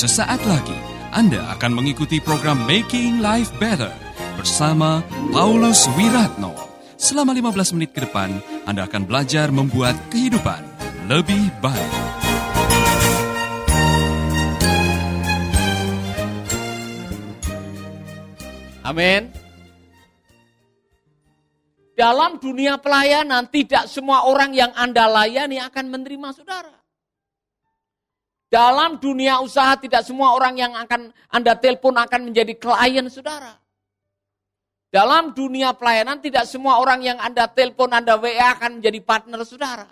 Sesaat lagi Anda akan mengikuti program Making Life Better bersama Paulus Wiratno. Selama 15 menit ke depan, Anda akan belajar membuat kehidupan lebih baik. Amin. Dalam dunia pelayanan, tidak semua orang yang Anda layani akan menerima saudara. Dalam dunia usaha, tidak semua orang yang akan Anda telepon akan menjadi klien saudara. Dalam dunia pelayanan, tidak semua orang yang Anda telepon, Anda WA akan menjadi partner saudara.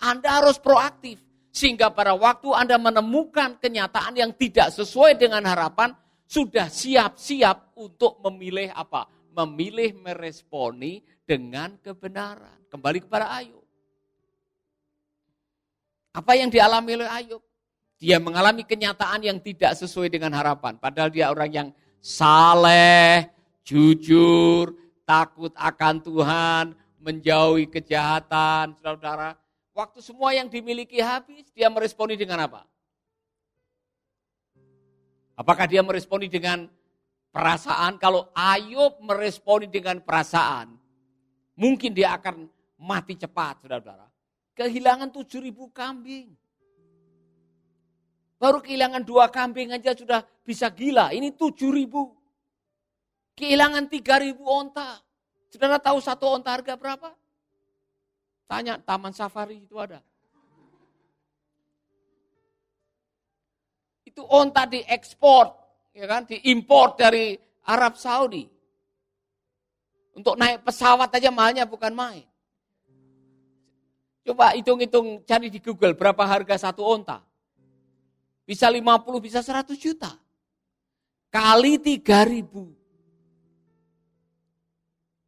Anda harus proaktif. Sehingga pada waktu Anda menemukan kenyataan yang tidak sesuai dengan harapan, sudah siap-siap untuk memilih apa? Memilih meresponi dengan kebenaran. Kembali kepada Ayub. Apa yang dialami oleh Ayub? Dia mengalami kenyataan yang tidak sesuai dengan harapan. Padahal dia orang yang saleh, jujur, takut akan Tuhan, menjauhi kejahatan. Saudara-saudara, waktu semua yang dimiliki habis, dia meresponi dengan apa? Apakah dia meresponi dengan perasaan? Kalau Ayub meresponi dengan perasaan, mungkin dia akan mati cepat, saudara-saudara. Kehilangan tujuh ribu kambing. Baru kehilangan dua kambing aja sudah bisa gila. Ini tujuh ribu. Kehilangan tiga ribu onta. Saudara tahu satu onta harga berapa? Tanya Taman Safari itu ada. itu onta diekspor, ya kan, diimpor dari Arab Saudi. Untuk naik pesawat aja mahalnya bukan main. Coba hitung-hitung cari di Google berapa harga satu onta. Bisa 50, bisa 100 juta. Kali 3000.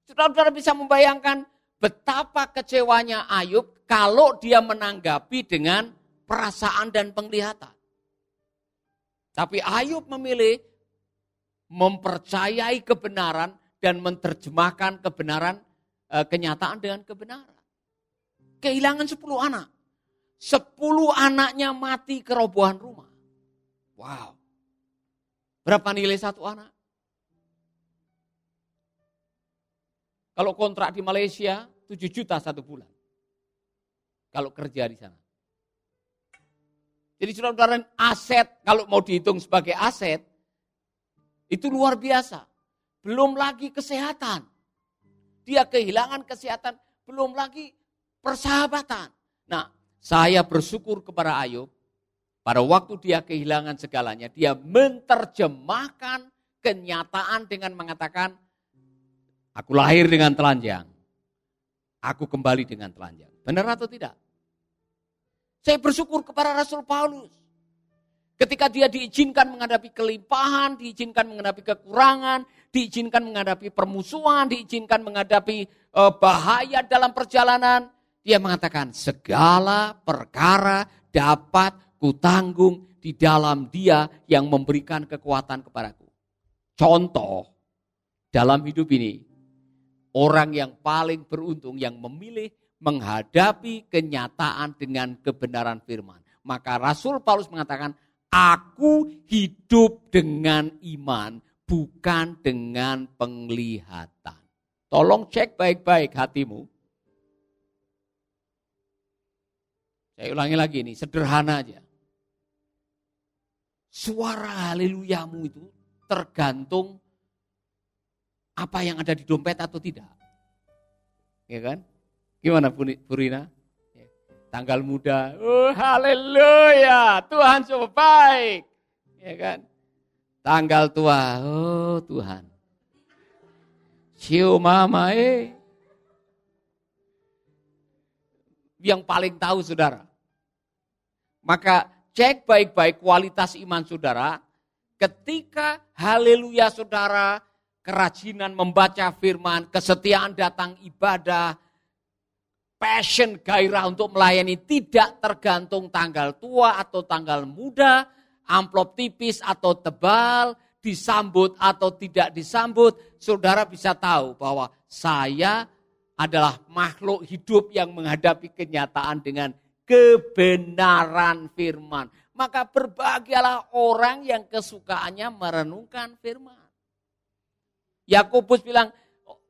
Saudara-saudara bisa membayangkan betapa kecewanya Ayub kalau dia menanggapi dengan perasaan dan penglihatan. Tapi Ayub memilih mempercayai kebenaran dan menerjemahkan kebenaran e, kenyataan dengan kebenaran. Kehilangan 10 anak. 10 anaknya mati kerobohan. Wow. Berapa nilai satu anak? Kalau kontrak di Malaysia 7 juta satu bulan. Kalau kerja di sana. Jadi saudara-saudara aset kalau mau dihitung sebagai aset itu luar biasa. Belum lagi kesehatan. Dia kehilangan kesehatan, belum lagi persahabatan. Nah, saya bersyukur kepada Ayub pada waktu dia kehilangan segalanya, dia menerjemahkan kenyataan dengan mengatakan, aku lahir dengan telanjang, aku kembali dengan telanjang. Benar atau tidak? Saya bersyukur kepada Rasul Paulus. Ketika dia diizinkan menghadapi kelimpahan, diizinkan menghadapi kekurangan, diizinkan menghadapi permusuhan, diizinkan menghadapi uh, bahaya dalam perjalanan, dia mengatakan segala perkara dapat kutanggung di dalam dia yang memberikan kekuatan kepadaku. Contoh, dalam hidup ini, orang yang paling beruntung yang memilih menghadapi kenyataan dengan kebenaran firman. Maka Rasul Paulus mengatakan, aku hidup dengan iman, bukan dengan penglihatan. Tolong cek baik-baik hatimu. Saya ulangi lagi ini, sederhana aja. Suara haleluyamu itu tergantung apa yang ada di dompet atau tidak. Ya kan? Gimana Purina? Ya. Tanggal muda, oh haleluya, Tuhan coba baik. Ya kan? Tanggal tua, oh Tuhan. Cium mama eh. Yang paling tahu saudara. Maka cek baik-baik kualitas iman saudara. Ketika haleluya saudara, kerajinan membaca firman, kesetiaan datang ibadah, passion, gairah untuk melayani tidak tergantung tanggal tua atau tanggal muda, amplop tipis atau tebal, disambut atau tidak disambut, saudara bisa tahu bahwa saya adalah makhluk hidup yang menghadapi kenyataan dengan kebenaran firman. Maka berbahagialah orang yang kesukaannya merenungkan firman. Yakobus bilang,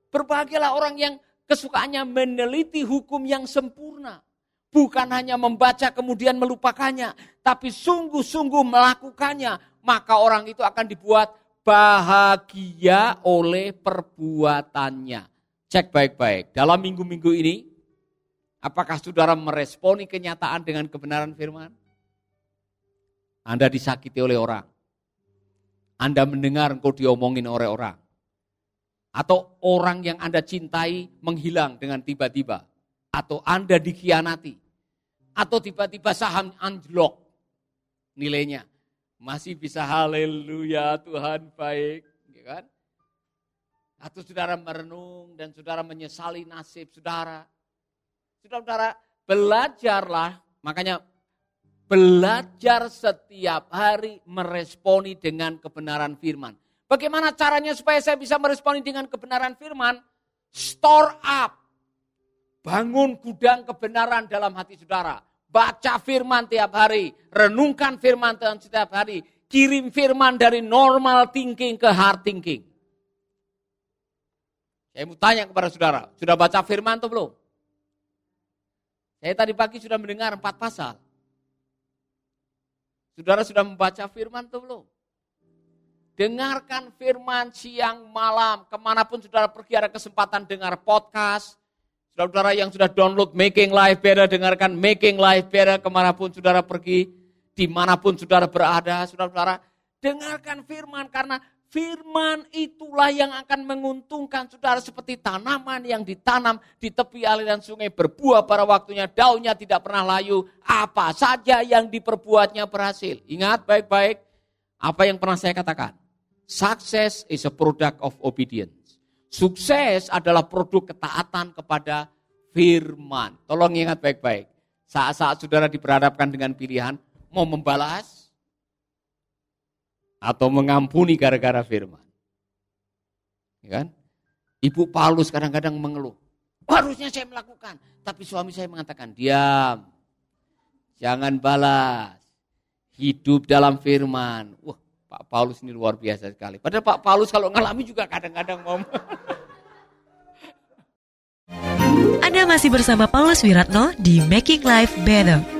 berbahagialah orang yang kesukaannya meneliti hukum yang sempurna. Bukan hanya membaca kemudian melupakannya, tapi sungguh-sungguh melakukannya. Maka orang itu akan dibuat bahagia oleh perbuatannya. Cek baik-baik. Dalam minggu-minggu ini, apakah saudara meresponi kenyataan dengan kebenaran firman? Anda disakiti oleh orang. Anda mendengar engkau diomongin oleh orang. Atau orang yang Anda cintai menghilang dengan tiba-tiba. Atau Anda dikhianati. Atau tiba-tiba saham anjlok nilainya. Masih bisa haleluya Tuhan baik. Ya kan? Atau saudara merenung dan saudara menyesali nasib saudara. Saudara-saudara belajarlah, makanya belajar setiap hari meresponi dengan kebenaran firman. Bagaimana caranya supaya saya bisa meresponi dengan kebenaran firman? Store up. Bangun gudang kebenaran dalam hati saudara. Baca firman tiap hari. Renungkan firman setiap hari. Kirim firman dari normal thinking ke hard thinking. Saya mau tanya kepada saudara, sudah baca firman atau belum? Saya tadi pagi sudah mendengar empat pasal. Saudara sudah membaca firman atau belum? Dengarkan firman siang malam, ke mana pun saudara pergi ada kesempatan dengar podcast. Saudara-saudara yang sudah download Making Life Better, dengarkan Making Life Better ke mana pun saudara pergi, di mana pun saudara berada, saudara-saudara. Dengarkan firman karena Firman itulah yang akan menguntungkan saudara seperti tanaman yang ditanam di tepi aliran sungai berbuah pada waktunya, daunnya tidak pernah layu, apa saja yang diperbuatnya berhasil. Ingat baik-baik apa yang pernah saya katakan. Success is a product of obedience. Sukses adalah produk ketaatan kepada firman. Tolong ingat baik-baik. Saat-saat saudara diperhadapkan dengan pilihan, mau membalas atau mengampuni gara-gara firman. Ya kan? Ibu Paulus kadang-kadang mengeluh. Harusnya saya melakukan. Tapi suami saya mengatakan, diam. Jangan balas. Hidup dalam firman. Wah, Pak Paulus ini luar biasa sekali. Padahal Pak Paulus kalau ngalami juga kadang-kadang mau. Anda masih bersama Paulus Wiratno di Making Life Better.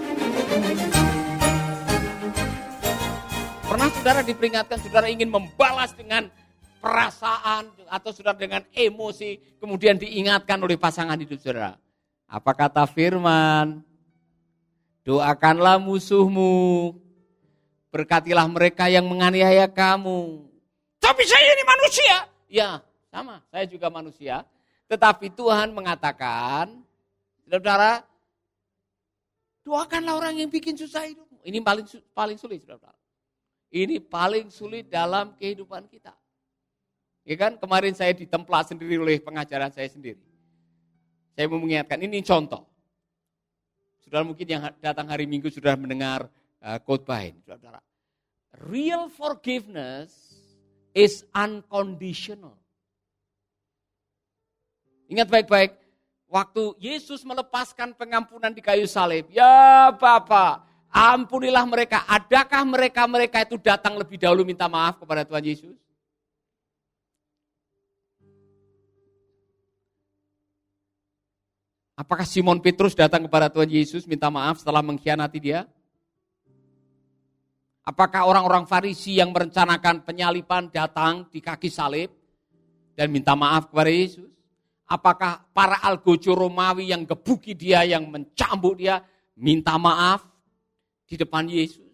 Saudara diperingatkan, saudara ingin membalas dengan perasaan atau saudara dengan emosi, kemudian diingatkan oleh pasangan hidup saudara. Apa kata firman? Doakanlah musuhmu, berkatilah mereka yang menganiaya kamu. Tapi saya ini manusia. Ya, sama, saya juga manusia. Tetapi Tuhan mengatakan, saudara, doakanlah orang yang bikin susah hidup. Ini paling paling sulit, saudara. Ini paling sulit dalam kehidupan kita. Ya kan, kemarin saya ditemplak sendiri oleh pengajaran saya sendiri. Saya mau mengingatkan, ini contoh. Saudara mungkin yang datang hari Minggu sudah mendengar uh, khotbah ini. Saudara. Real forgiveness is unconditional. Ingat baik-baik, waktu Yesus melepaskan pengampunan di kayu salib, ya Bapak, Ampunilah mereka. Adakah mereka-mereka itu datang lebih dahulu minta maaf kepada Tuhan Yesus? Apakah Simon Petrus datang kepada Tuhan Yesus minta maaf setelah mengkhianati dia? Apakah orang-orang Farisi yang merencanakan penyalipan datang di kaki salib dan minta maaf kepada Yesus? Apakah para algojo Romawi yang gebuki dia, yang mencambuk dia, minta maaf di depan Yesus?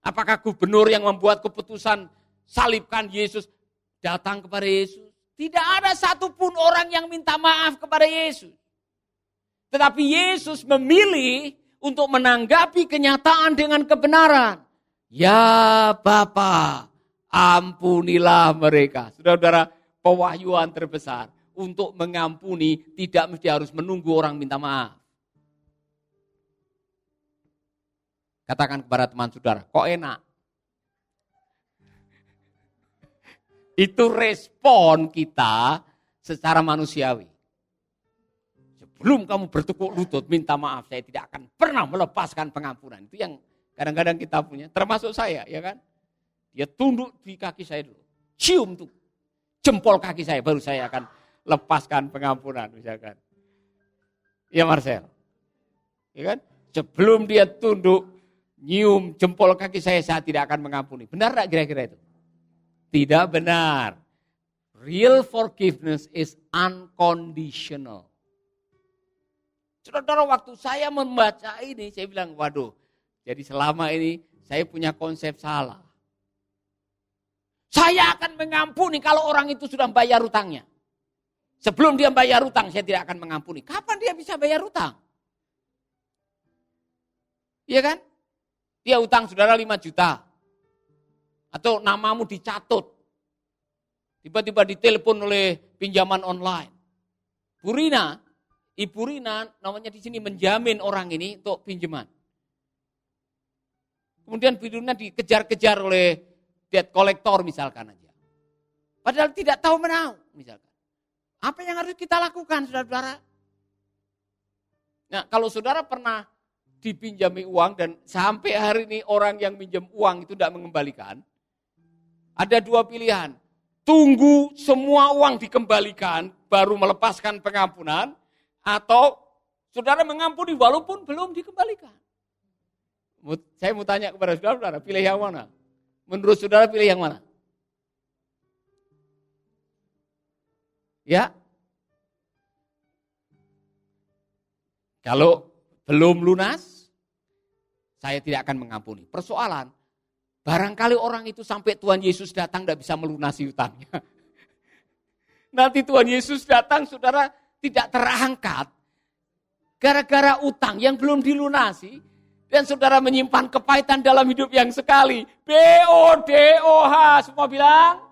Apakah gubernur yang membuat keputusan salibkan Yesus datang kepada Yesus? Tidak ada satupun orang yang minta maaf kepada Yesus. Tetapi Yesus memilih untuk menanggapi kenyataan dengan kebenaran. Ya Bapa, ampunilah mereka. Saudara-saudara, pewahyuan terbesar untuk mengampuni tidak mesti harus menunggu orang minta maaf. Katakan kepada teman saudara, kok enak? Itu respon kita secara manusiawi. Sebelum kamu bertukuk lutut minta maaf, saya tidak akan pernah melepaskan pengampunan. Itu yang Kadang-kadang kita punya, termasuk saya, ya kan? Dia tunduk di kaki saya dulu. Cium tuh. Jempol kaki saya, baru saya akan lepaskan pengampunan, misalkan. Ya Marcel. Ya kan? Sebelum dia tunduk, nyium jempol kaki saya, saya tidak akan mengampuni. Benar tak kira-kira itu? Tidak benar. Real forgiveness is unconditional. Saudara, waktu saya membaca ini, saya bilang, waduh, jadi selama ini saya punya konsep salah. Saya akan mengampuni kalau orang itu sudah bayar utangnya. Sebelum dia bayar utang, saya tidak akan mengampuni. Kapan dia bisa bayar utang? Iya kan? Dia utang saudara 5 juta. Atau namamu dicatut. Tiba-tiba ditelepon oleh pinjaman online. Purina, Ibu Rina namanya di sini menjamin orang ini untuk pinjaman. Kemudian Bu Rina dikejar-kejar oleh debt collector misalkan aja. Padahal tidak tahu menau misalkan. Apa yang harus kita lakukan saudara-saudara? Nah kalau saudara pernah dipinjami uang dan sampai hari ini orang yang minjem uang itu tidak mengembalikan, ada dua pilihan tunggu semua uang dikembalikan, baru melepaskan pengampunan, atau saudara mengampuni walaupun belum dikembalikan. Saya mau tanya kepada saudara, pilih yang mana? Menurut saudara pilih yang mana? Ya? Kalau belum lunas, saya tidak akan mengampuni. Persoalan, Barangkali orang itu sampai Tuhan Yesus datang tidak bisa melunasi utangnya. Nanti Tuhan Yesus datang, saudara tidak terangkat. Gara-gara utang yang belum dilunasi. Dan saudara menyimpan kepahitan dalam hidup yang sekali. B-O-D-O-H. Semua bilang.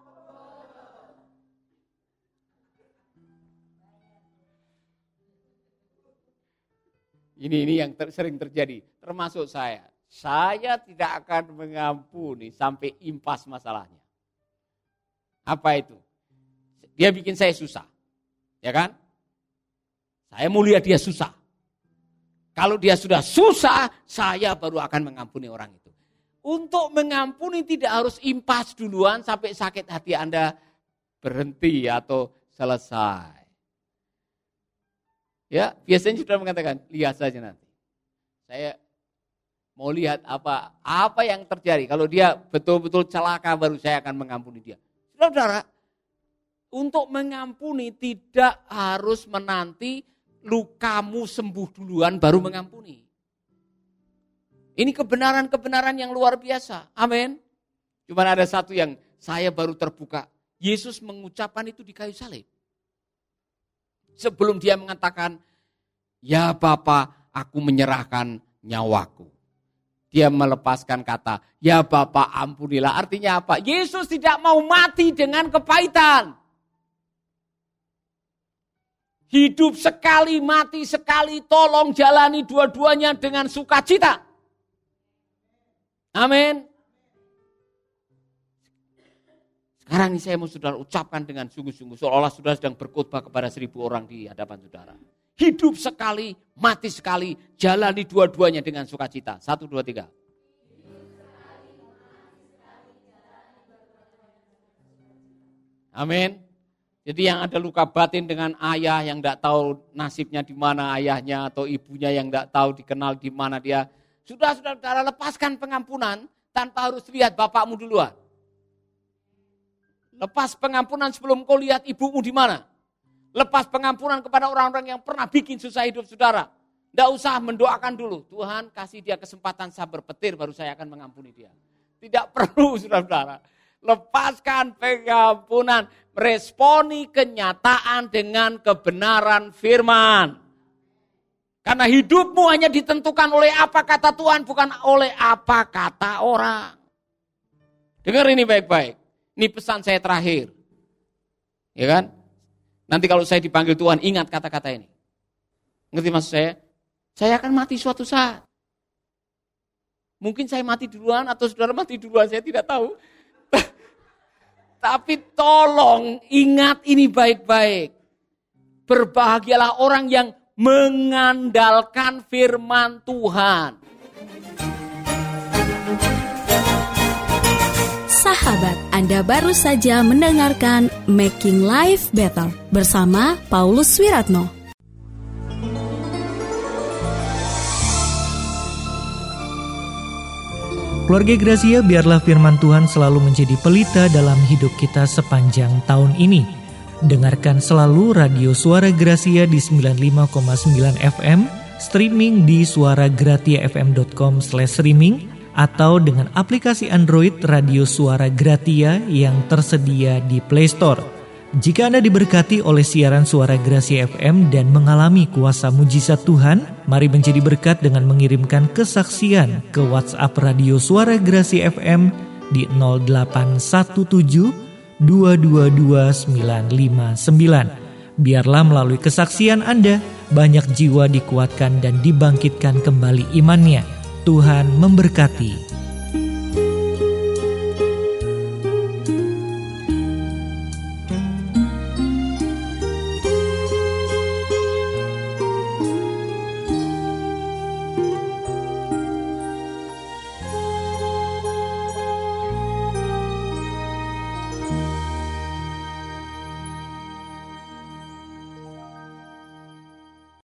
Ini ini yang ter, sering terjadi. Termasuk saya. Saya tidak akan mengampuni sampai impas masalahnya. Apa itu? Dia bikin saya susah. Ya kan? Saya mau lihat dia susah. Kalau dia sudah susah, saya baru akan mengampuni orang itu. Untuk mengampuni tidak harus impas duluan sampai sakit hati Anda berhenti atau selesai. Ya, biasanya sudah mengatakan, lihat saja nanti. Saya Mau lihat apa apa yang terjadi. Kalau dia betul-betul celaka baru saya akan mengampuni dia. Saudara, untuk mengampuni tidak harus menanti lukamu sembuh duluan baru mengampuni. Ini kebenaran-kebenaran yang luar biasa. Amin. Cuma ada satu yang saya baru terbuka. Yesus mengucapkan itu di kayu salib. Sebelum dia mengatakan, ya Bapa, aku menyerahkan nyawaku dia melepaskan kata, ya Bapak ampunilah. Artinya apa? Yesus tidak mau mati dengan kepahitan. Hidup sekali, mati sekali, tolong jalani dua-duanya dengan sukacita. Amin. Sekarang ini saya mau saudara ucapkan dengan sungguh-sungguh. Seolah-olah saudara sedang berkhotbah kepada seribu orang di hadapan saudara. Hidup sekali, mati sekali, jalani dua-duanya dengan sukacita. Satu, dua, tiga. Amin. Jadi yang ada luka batin dengan ayah yang tidak tahu nasibnya di mana ayahnya atau ibunya yang tidak tahu dikenal di mana dia. Sudah, sudah lepaskan pengampunan tanpa harus lihat bapakmu duluan. Lepas pengampunan sebelum kau lihat ibumu di mana. Lepas pengampunan kepada orang-orang yang pernah bikin susah hidup saudara. Tidak usah mendoakan dulu. Tuhan kasih dia kesempatan sabar petir baru saya akan mengampuni dia. Tidak perlu saudara-saudara. Lepaskan pengampunan. Responi kenyataan dengan kebenaran firman. Karena hidupmu hanya ditentukan oleh apa kata Tuhan, bukan oleh apa kata orang. Dengar ini baik-baik. Ini pesan saya terakhir. Ya kan? Nanti kalau saya dipanggil Tuhan, ingat kata-kata ini. Ngerti maksud saya? Saya akan mati suatu saat. Mungkin saya mati duluan atau saudara mati duluan, saya tidak tahu. Tapi tolong ingat ini baik-baik. Berbahagialah orang yang mengandalkan firman Tuhan. Sahabat, Anda baru saja mendengarkan Making Life Better bersama Paulus Wiratno. Keluarga Gracia, biarlah firman Tuhan selalu menjadi pelita dalam hidup kita sepanjang tahun ini. Dengarkan selalu radio Suara Gracia di 95,9 FM, streaming di suaragratiafm.com streaming atau dengan aplikasi Android Radio Suara Gratia yang tersedia di Play Store. Jika Anda diberkati oleh siaran suara Gracia FM dan mengalami kuasa mujizat Tuhan, mari menjadi berkat dengan mengirimkan kesaksian ke WhatsApp Radio Suara Gracia FM di 0817 222959. Biarlah melalui kesaksian Anda, banyak jiwa dikuatkan dan dibangkitkan kembali imannya. Tuhan memberkati.